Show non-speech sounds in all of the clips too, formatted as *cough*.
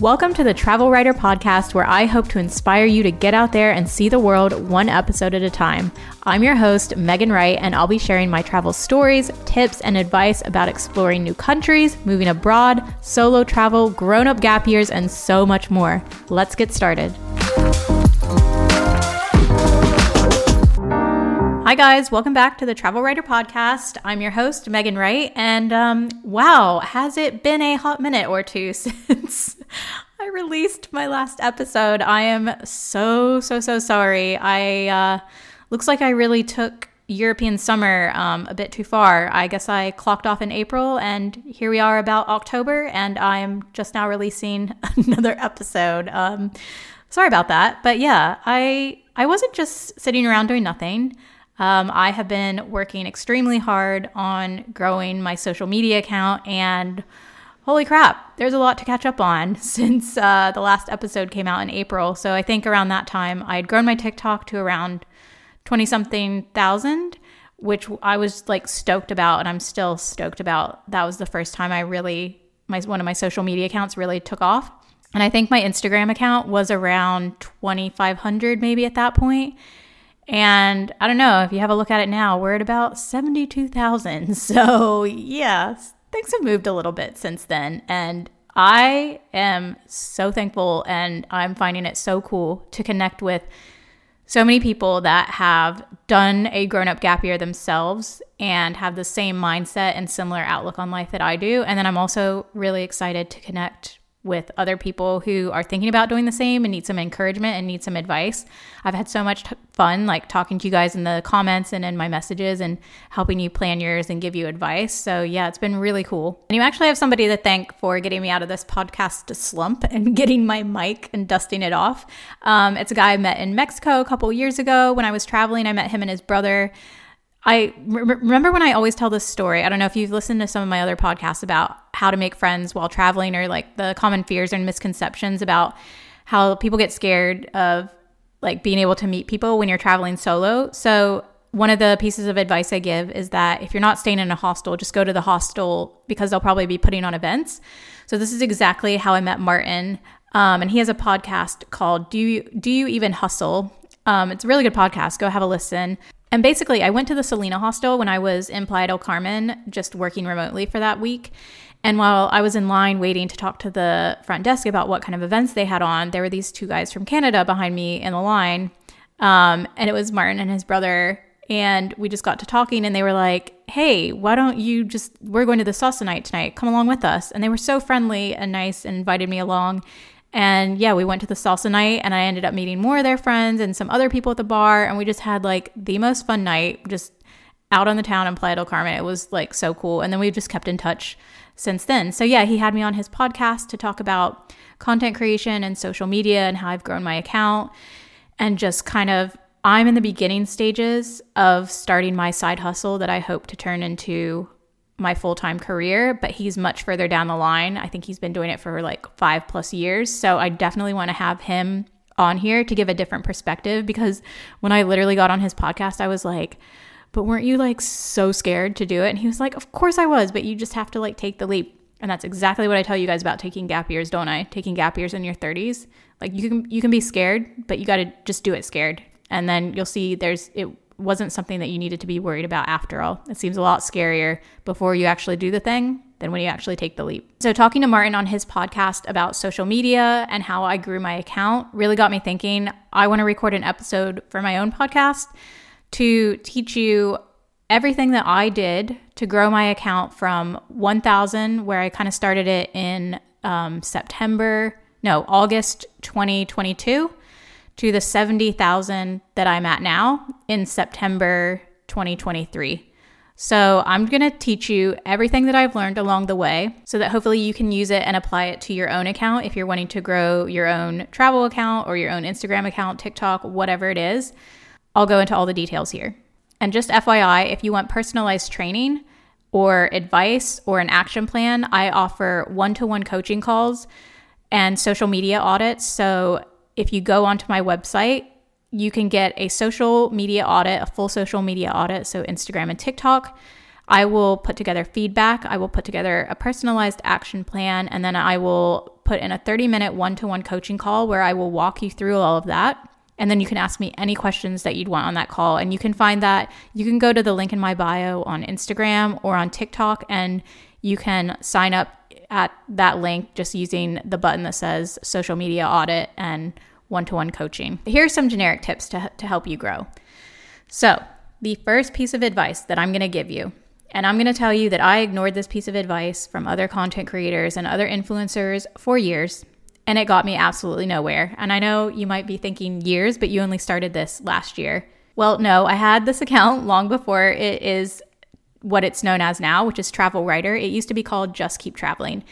Welcome to the Travel Wrighter Podcast, where I hope to inspire you to get out there and see the world one episode at a time. I'm your host, Megan Wright, and I'll be sharing my travel stories, tips, and advice about exploring new countries, moving abroad, solo travel, grown up gap years, and so much more. Let's get started. Hi, guys. Welcome back to the Travel Wrighter Podcast. I'm your host, Megan Wright. And um, wow, has it been a hot minute or two *laughs* since *laughs* I released my last episode? I am so, so, so sorry. I uh, looks like I really took European summer um, a bit too far. I guess I clocked off in April, and here we are about October, and I'm just now releasing *laughs* another episode. Um, sorry about that, but yeah, I I wasn't just sitting around doing nothing. Um, I have been working extremely hard on growing my social media account, and holy crap, there's a lot to catch up on *laughs* since uh, the last episode came out in April. So I think around that time, I had grown my TikTok to around 20 something thousand, which I was like stoked about, and I'm still stoked about. That was the first time I really, my one of my social media accounts really took off. And I think my Instagram account was around 2,500 maybe at that point. and I don't know if you have a look at it now, we're at about 72,000. *laughs* So, yeah, things have moved a little bit since then. And I am so thankful and I'm finding it so cool to connect with so many people that have done a grown up gap year themselves and have the same mindset and similar outlook on life that I do. And then I'm also really excited to connect with other people who are thinking about doing the same and need some encouragement and need some advice. I've had so much t- fun like talking to you guys in the comments and in my messages and helping you plan yours and give you advice. So, yeah, it's been really cool. And you actually have somebody to thank for getting me out of this podcast slump and *laughs* getting my mic and dusting it off. Um, it's a guy I met in Mexico a couple years ago when I was traveling. I met him and his brother. I re- remember when I always tell this story. I don't know if you've listened to some of my other podcasts about how to make friends while traveling or like the common fears and misconceptions about how people get scared of like being able to meet people when you're traveling solo. So, one of the pieces of advice I give is that if you're not staying in a hostel, just go to the hostel because they'll probably be putting on events. So, this is exactly how I met Martin. Um, and he has a podcast called "Do You Do You Even Hustle?" Um, it's a really good podcast. Go have a listen. And basically, I went to the Selina hostel when I was in Playa del Carmen, just working remotely for that week. And while I was in line waiting to talk to the front desk about what kind of events they had on, there were these two guys from Canada behind me in the line. Um, and it was Martin and his brother. And we just got to talking, and they were like, Hey, why don't you just, we're going to the salsa night tonight. Come along with us. And they were so friendly and nice and invited me along. And yeah, we went to the salsa night and I ended up meeting more of their friends and some other people at the bar. And we just had like the most fun night just out on the town in Playa del Carmen. It was like so cool. And then we've just kept in touch since then. So yeah, he had me on his podcast to talk about content creation and social media and how I've grown my account and just kind of I'm in the beginning stages of starting my side hustle that I hope to turn into my full time career, but he's much further down the line. I think he's been doing it for like five plus years. So I definitely want to have him on here to give a different perspective because when I literally got on his podcast, I was like, but weren't you like so scared to do it? And he was like, of course I was, but you just have to like take the leap. And that's exactly what I tell you guys about taking gap years, don't I? Taking gap years in your 30s. Like you can you can be scared, but you got to just do it scared. And then you'll see there's it wasn't something that you needed to be worried about after all. It seems a lot scarier before you actually do the thing than when you actually take the leap. So, talking to Martin on his podcast about social media and how I grew my account really got me thinking I want to record an episode for my own podcast to teach you everything that I did to grow my account from 1,000, where I kind of started it in um, September, no, August 2022 to the 70,000 that I'm at now in September 2023. So, I'm going to teach you everything that I've learned along the way so that hopefully you can use it and apply it to your own account if you're wanting to grow your own travel account or your own Instagram account, TikTok, whatever it is. I'll go into all the details here. And just FYI, if you want personalized training or advice or an action plan, I offer one to one coaching calls and social media audits. So, if you go onto my website, you can get a social media audit, a full social media audit, so Instagram and TikTok. I will put together feedback, I will put together a personalized action plan, and then I will put in a 30 minute one to one coaching call where I will walk you through all of that. And then you can ask me any questions that you'd want on that call. And you can find that you can go to the link in my bio on Instagram or on TikTok and you can sign up at that link just using the button that says social media audit and one to one coaching. Here are some generic tips to, to help you grow. So, the first piece of advice that I'm going to give you, and I'm going to tell you that I ignored this piece of advice from other content creators and other influencers for years, and it got me absolutely nowhere. And I know you might be thinking years, but you only started this last year. Well, no, I had this *laughs* account long before it is what it's known as now, which is Travel Wrighter. It used to be called Just Keep Traveling.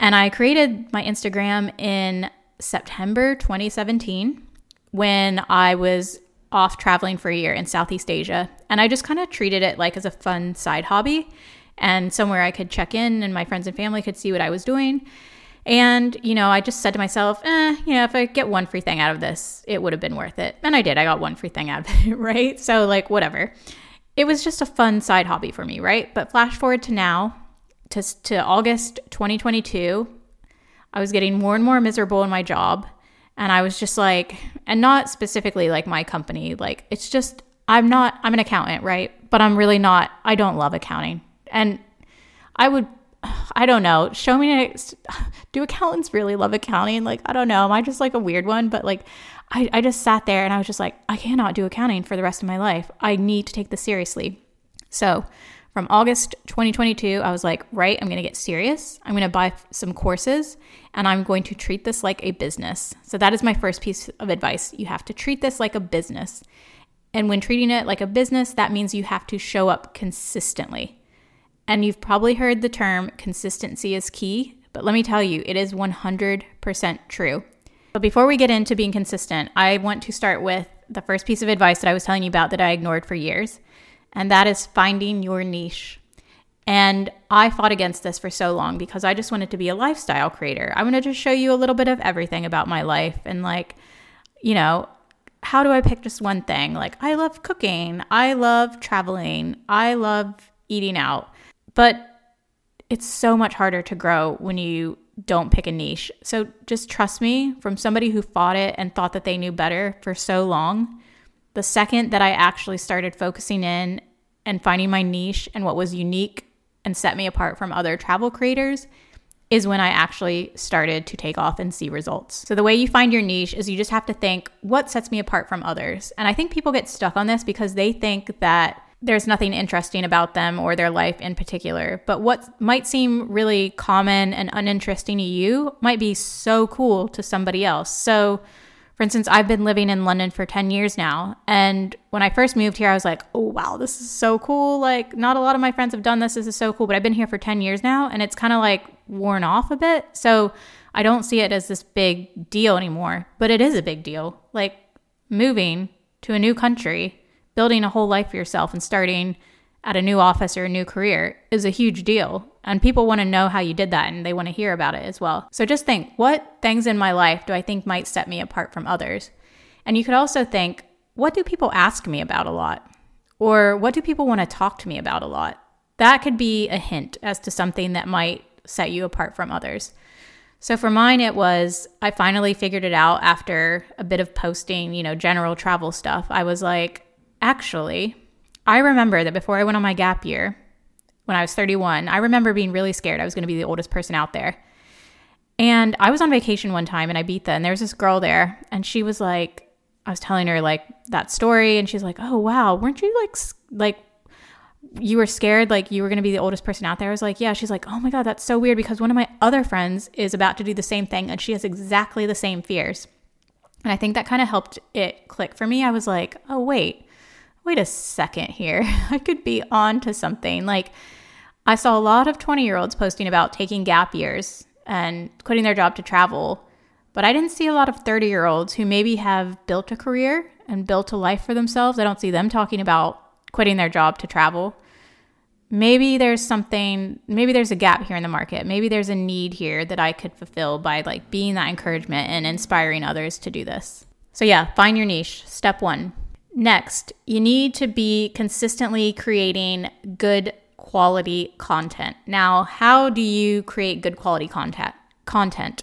And I created my Instagram in September 2017 when I was off traveling for a year in Southeast Asia. And I just kind of treated it like as a fun side hobby and somewhere I could check in and my friends and family could see what I was doing. And, you know, I just said to myself, eh, you know, if I get one free thing out of this, it would have been worth it. And I did. I got one free thing out of it, *laughs* right? So, like, whatever. It was just a fun side hobby for me, right? But flash forward to now, to, to August 2022, I was getting more and more miserable in my job. And I was just like, and not specifically like my company, like it's just, I'm not, I'm an accountant, right? But I'm really not, I don't love accounting. And I would, I don't know, show me, *sighs* do accountants really love accounting? Like, I don't know. Am I just like a weird one? But like, I, I just sat there and I was just like, I cannot do accounting for the rest of my life. I need to take this seriously. So, from August 2022, I was like, right, I'm going to get serious. I'm going to buy some courses and I'm going to treat this like a business. So that is my first piece of advice. You have to treat this like a business. And when treating it like a business, that means you have to show up consistently. And you've probably heard the term consistency is key, but let me tell you, it is 100% true. But before we get into being consistent, I want to start with the first piece of advice that I was telling you about that I ignored for years and that is finding your niche. And I fought against this for so long because I just wanted to be a lifestyle creator. I wanted to show you a little bit of everything about my life and, like, you know, how do I pick just one thing? Like, I love cooking, I love traveling, I love eating out. But it's so much harder to grow when you don't pick a niche. So just trust me from somebody who fought it and thought that they knew better for so long. The second that I actually started focusing in and finding my niche and what was unique and set me apart from other travel creators is when I actually started to take off and see results. So, the way you find your niche is you just have to think, what sets me apart from others? And I think people get stuck on this because they think that there's nothing interesting about them or their life in particular. But what might seem really common and uninteresting to you might be so cool to somebody else. So, for instance, I've been living in London for 10 years now. And when I first moved here, I was like, oh, wow, this is so cool. Like, not a lot of my friends have done this. This is so cool. But I've been here for 10 years now and it's kind of like worn off a bit. So I don't see it as this big deal anymore. But it is a big deal. Like, moving to a new country, building a whole life for yourself and starting at a new office or a new career is a huge deal. And people want to know how you did that and they want to hear about it as well. So just think what things in my life do I think might set me apart from others? And you could also think, what do people ask me about a lot? Or what do people want to talk to me about a lot? That could be a hint as to something that might set you apart from others. So for mine, it was I finally figured it out after a bit of posting, you know, general travel stuff. I was like, actually, I remember that before I went on my gap year, when I was 31, I remember being really scared I was going to be the oldest person out there. And I was on vacation one time in Ibiza, and there was this girl there, and she was like, I was telling her like that story, and she's like, "Oh wow, weren't you like like you were scared like you were going to be the oldest person out there?" I was like, "Yeah." She's like, "Oh my god, that's so weird because one of my other friends is about to do the same thing, and she has exactly the same fears." And I think that kind of helped it click for me. I was like, "Oh wait, wait a second here, *laughs* I could be on to something." Like I saw a lot of 20 year olds posting about taking gap years and quitting their job to travel, but I didn't see a lot of 30 year olds who maybe have built a career and built a life for themselves. I don't see them talking about quitting their job to travel. Maybe there's something, maybe there's a gap here in the market. Maybe there's a need here that I could fulfill by like being that encouragement and inspiring others to do this. So, yeah, find your niche. Step one. Next, you need to be consistently creating good quality content. Now, how do you create good quality content? Content.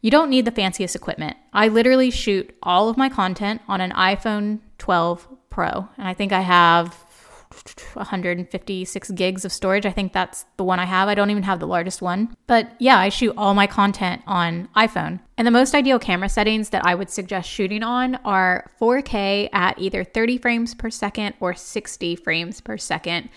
You don't need the fanciest equipment. I literally shoot all of my content on an iPhone 12 Pro, and I think I have 156 gigs of storage. I think that's the one I have. I don't even have the largest one. But yeah, I shoot all my content on iPhone. And the most ideal camera settings that I would suggest shooting on are 4K at either 30 frames per second or 60 frames per second.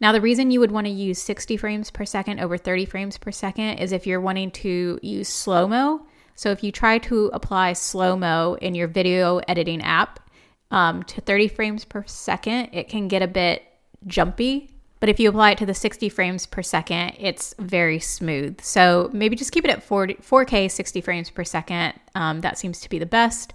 Now, the reason you would want to use 60 frames per second over 30 frames per second is if you're wanting to use slow mo. So, if you try to apply slow mo in your video editing app, um, to 30 frames per second, it can get a bit jumpy. But if you apply it to the 60 frames per second, it's very smooth. So maybe just keep it at 4, 4K 60 frames per second. Um, that seems to be the best.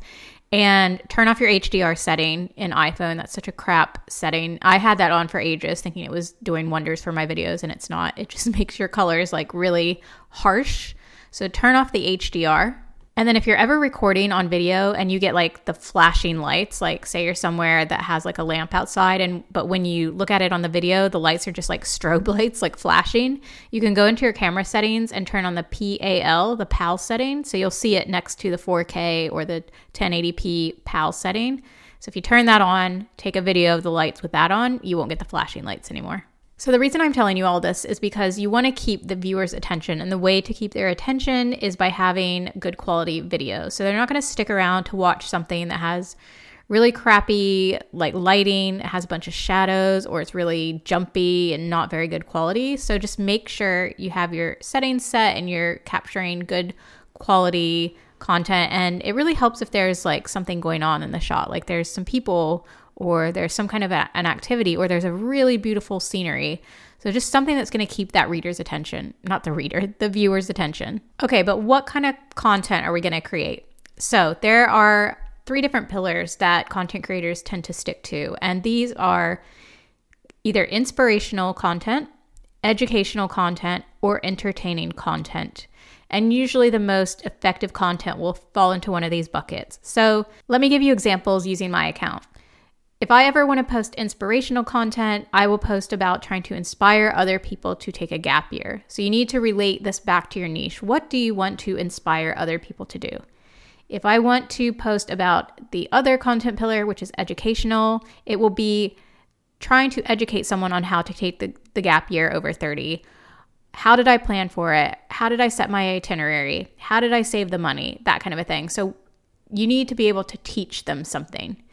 And turn off your HDR setting in iPhone. That's such a crap setting. I had that on for ages, thinking it was doing wonders for my videos, and it's not. It just *laughs* makes your colors like really harsh. So turn off the HDR and then if you're ever recording on video and you get like the flashing lights, like say you're somewhere that has like a lamp outside and but when you look at it on the video, the lights are just like strobe *laughs* lights like flashing, you can go into your camera settings and turn on the PAL, the PAL setting, so you'll see it next to the 4K or the 1080p PAL setting. So if you turn that on, take a video of the lights with that on, you won't get the flashing lights anymore. So, the reason I'm telling you all this is because you want to keep the viewer's attention, and the way to keep their attention is by having good quality video. So, they're not going to stick around to watch something that has really crappy like lighting, it has a bunch of shadows, or it's really jumpy and not very good quality. So, just make sure you have your settings set and you're capturing good quality content. And it really helps if there's like something going on in the shot, like there's some people or there's some kind of a, an activity, or there's a really beautiful scenery. So, just something that's going to keep that reader's attention, not the reader, *laughs* the viewer's attention. Okay, but what kind of content are we going to create? So, there are three different pillars that content creators tend to stick to, and these are either inspirational content, educational content, or entertaining content. And usually the most effective content will fall into one of these buckets. So, let me give you examples using my account. If I ever want to post inspirational content, I will post about trying to inspire other people to take a gap year. So you need to relate this back to your niche. What do you want to inspire other people to do? If I want to post about the other content pillar, which is educational, it will be trying to educate someone on how to take the, the gap year over 30. How did I plan for it? How did I set my itinerary? How did I save the money? That kind of a thing. So you need to be able to teach them something.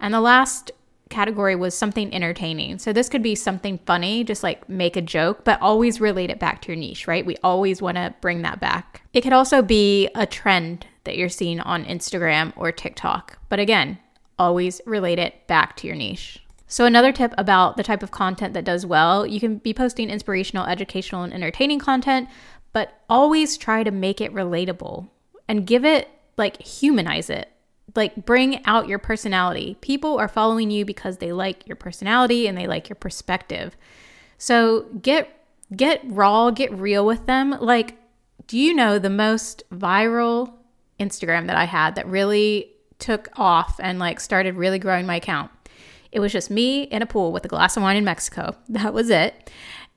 And the last category was something entertaining. So this could be something funny, just like make a joke, but always relate it back to your niche, right? We always want to bring that back. It could also be a trend that you're seeing on Instagram or TikTok. But again, always relate it back to your niche. So, another tip about the type of content that does well, you can be posting inspirational, educational, and entertaining content, but always try to make it relatable and give it like humanize it like bring out your personality. People are following you because they like your personality and they like your perspective. So get get raw, get real with them. Like do you know the most viral Instagram that I had that really took off and like started really growing my account? It was just me in a pool with a glass of wine in Mexico. *laughs* That was it.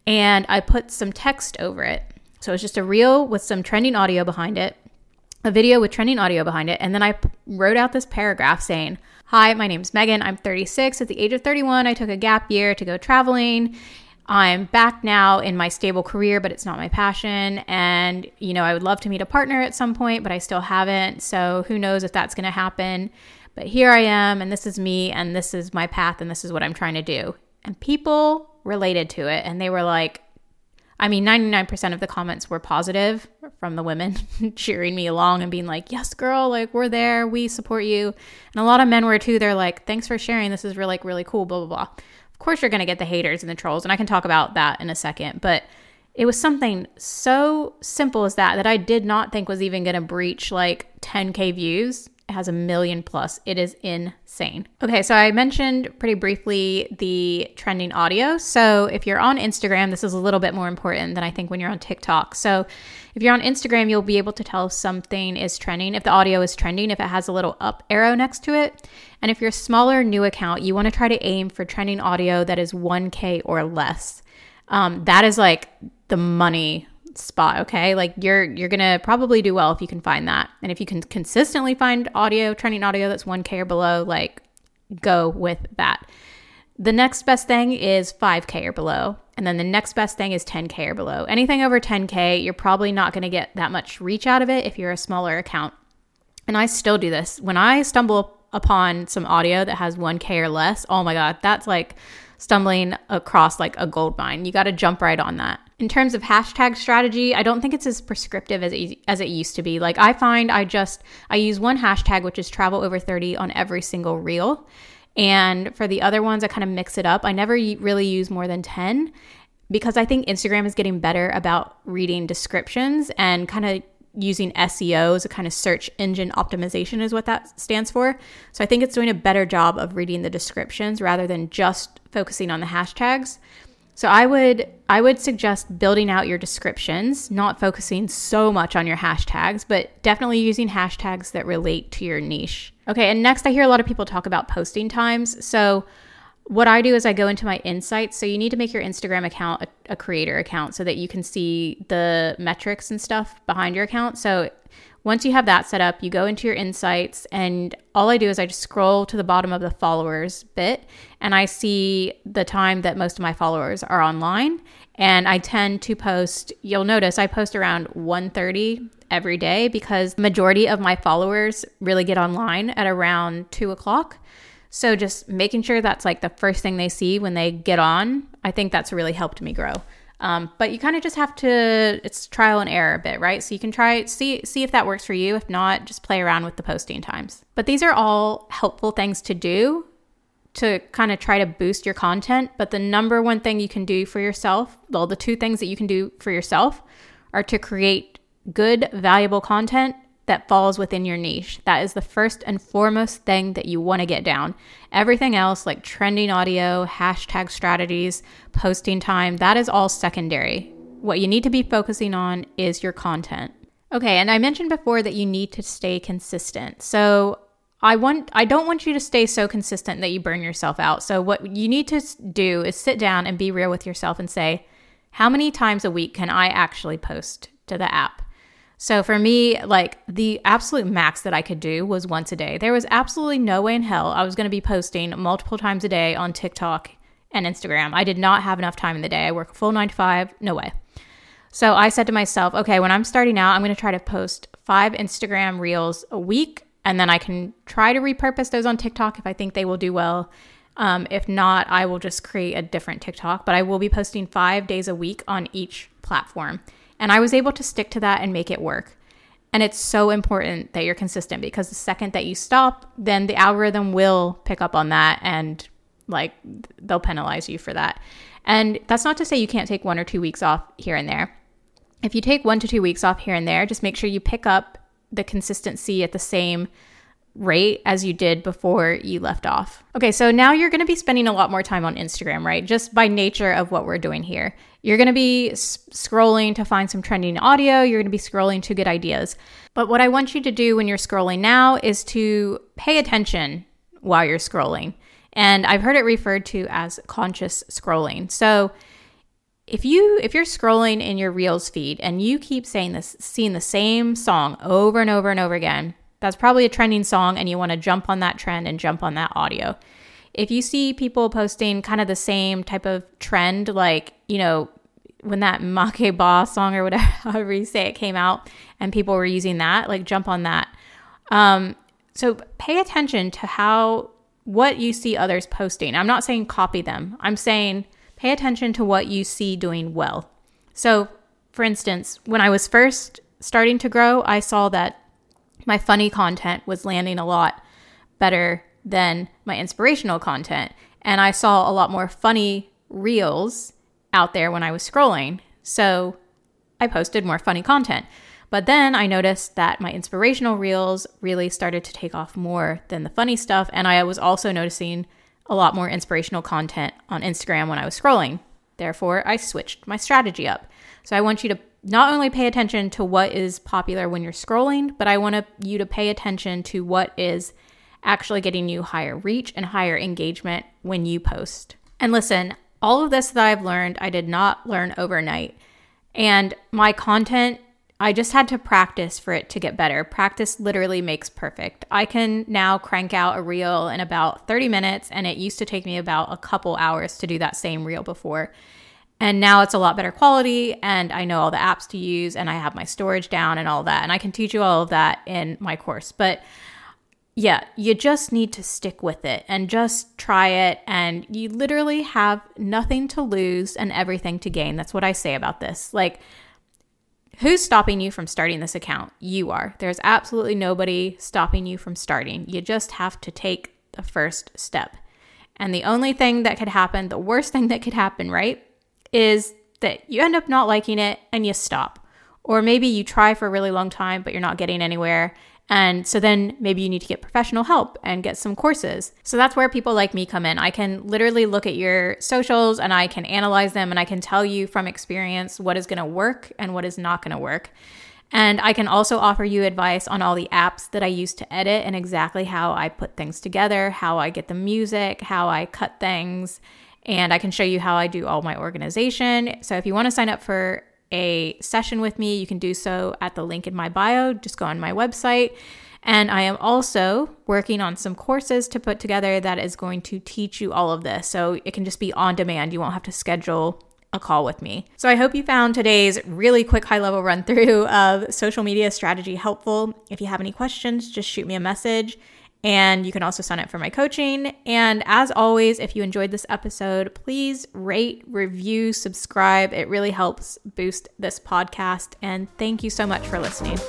And I put some text over it. So it's just a reel with some trending audio behind it a video with trending audio behind it. And then I wrote out this paragraph saying, Hi, my name's Megan. I'm 36. At the age of 31, I took a gap year to go traveling. I'm back now in my stable career, but it's not my passion. And, you know, I would love to meet a partner at some point, but I still haven't. So who knows if that's going to happen. But here I am, and this is me, and this is my path, and this is what I'm trying to do. And people related to it, and they were like, I mean, 99% of the comments were positive from the women *laughs* cheering me along and being like, yes, girl, like we're there, we support you. And a lot of men were too. They're like, thanks for sharing. This is really, like, really cool, blah, blah, blah. Of course, you're going to get the haters and the trolls. And I can talk about that in a second. But it was something so simple as that that I did not think was even going to breach like 10K views. Has a million plus. It is insane. Okay, so I mentioned pretty briefly the trending audio. So if you're on Instagram, this is a little bit more important than I think when you're on TikTok. So if you're on Instagram, you'll be able to tell if something is trending, if the audio is trending, if it has a little up arrow next to it. And if you're a smaller new account, you want to try to aim for trending audio that is 1K or less. Um, that is like the money spot, okay? Like you're you're going to probably do well if you can find that. And if you can consistently find audio, trending audio that's 1k or below, like go with that. The next best thing is 5k or below. And then the next best thing is 10k or below. Anything over 10k, you're probably not going to get that much reach out of it if you're a smaller account. And I still do this. When I stumble upon some audio that has 1k or less, oh my god, that's like stumbling across like a gold mine. You got to jump right on that. In terms of hashtag strategy, I don't think it's as prescriptive as it, as it used to be. Like I find I just I use one hashtag which is travel over 30 on every single reel. And for the other ones I kind of mix it up. I never really use more than 10 because I think Instagram is getting better about reading descriptions and kind of using SEO as a kind of search engine optimization is what that stands for. So I think it's doing a better job of reading the descriptions rather than just focusing on the hashtags. So I would I would suggest building out your descriptions, not focusing so much on your hashtags, but definitely using hashtags that relate to your niche. Okay, and next I hear a lot of people talk about posting times. So what I do is I go into my insights. So you need to make your Instagram account a, a, creator account so that you can see the metrics and stuff behind your account. So once you have that set up, you go into your insights, and all I do is I just scroll to the bottom of the followers bit and I see the time that most of my followers are online. And I tend to post, you'll notice I post around 1:30 every day because the majority of my followers really get online at around two o'clock. So just making sure that's like the first thing they see when they get on, I think that's really helped me grow. Um, but you kind of just have to it's trial and error a bit, right? So you can try see see if that works for you. If not, just play around with the posting times. But these are all helpful things to do to kind of try to boost your content. But the number one thing you can do for yourself, well, the two things that you can do for yourself are to create good, valuable content that falls within your niche. That is the first and foremost thing that you want to get down. Everything else, like trending audio, hashtag strategies, posting time, that is all secondary. What you need to be focusing on is your content. Okay, and I mentioned before that you need to stay consistent. So I want I don't want you to stay so consistent that you burn yourself out. So what you need to do is sit down and be real with yourself and say, how many times a week can I actually post to the app? So for me, like the absolute max that I could do was once a day. There was absolutely no way in hell I was going to be posting multiple times a day on TikTok and Instagram. I did not have enough time in the day. I work full nine to five, no way. So I said to myself, okay, when I'm starting out, I'm going to try to post five Instagram reels a week, and then I can try to repurpose those on TikTok if I think they will do well. Um, if not, I will just create a different TikTok, but I will be posting five days a week on each platform. And I was able to stick to that and make it work. And it's so important that you're consistent because the second that you stop, then the algorithm will pick up on that and like they'll penalize you for that. And that's not to say you can't take one or two weeks off here and there. If you take one to two weeks off here and there, just make sure you pick up the consistency at the same rate as you did before you left off. Okay, so now you're going to be spending a lot more time on Instagram, right? Just by nature of what we're doing here. You're going to be scrolling to find some trending audio, you're going to be scrolling to get ideas. But what I want you to do when you're scrolling now is to pay attention while you're scrolling. And I've heard it referred to as conscious scrolling. So, if you if you're scrolling in your reels feed and you keep saying this seeing the same song over and over and over again that's probably a trending song, and you want to jump on that trend and jump on that audio. If you see people posting kind of the same type of trend, like, you know, when that *laughs* Makeba song or whatever, *laughs* however you say it came out, and people were using that, like, jump on that. Um, so pay attention to how, what you see others posting. I'm not saying copy them, I'm saying pay attention to what you see doing well. So, for instance, when I was first starting to grow, I saw that my funny content was landing a lot better than my inspirational content. And I saw a lot more funny reels out there when I was scrolling. So I posted more funny content. But then I noticed that my inspirational reels really started to take off more than the funny stuff. And I was also noticing a lot more inspirational content on Instagram when I was scrolling. Therefore, I switched my strategy up. So I want you to not only pay attention to what is popular when you're scrolling, but I want you to pay attention to what is actually getting you higher reach and higher engagement when you post. And listen, all of this that I've learned, I did not learn overnight. And my content, I just had to practice for it to get better. Practice literally makes perfect. I can now crank out a reel in about 30 minutes, and it used to take me about a couple hours to do that same reel before. And now it's a lot better quality, and I know all the apps to use, and I have my storage down and all that. And I can teach you all of that in my course. But yeah, you just need to stick with it and just try it. And you literally have nothing to lose and everything to gain. That's what I say about this. Like, who's stopping you from starting this account? You are. There's absolutely nobody stopping you from starting. You just have to take the first step. And the only thing that could happen, the worst thing that could happen, right, is that you end up not liking it and you stop. Or maybe you try for a really long time, but you're not getting anywhere and so then maybe you need to get professional help and get some courses. So that's where people like me come in. I can literally look at your socials and I can analyze them and I can tell you from experience what is going to work and what is not going to work. And I can also offer you advice on all the apps that I use to edit and exactly how I put things together, how I get the music, how I cut things, and I can show you how I do all my organization. So if you want to sign up for a session with me, you can do so at the link in my bio. Just go on my website. And I am also working on some courses to put together that is going to teach you all of this. So it can just be on demand. You won't have to schedule a call with me. So I hope you found today's really quick high level run through of social media strategy helpful. If you have any questions, just shoot me a message. And you can also sign up for my coaching. And as always, if you enjoyed this episode, please rate, review, subscribe. It really helps boost this podcast. And thank you so much for listening.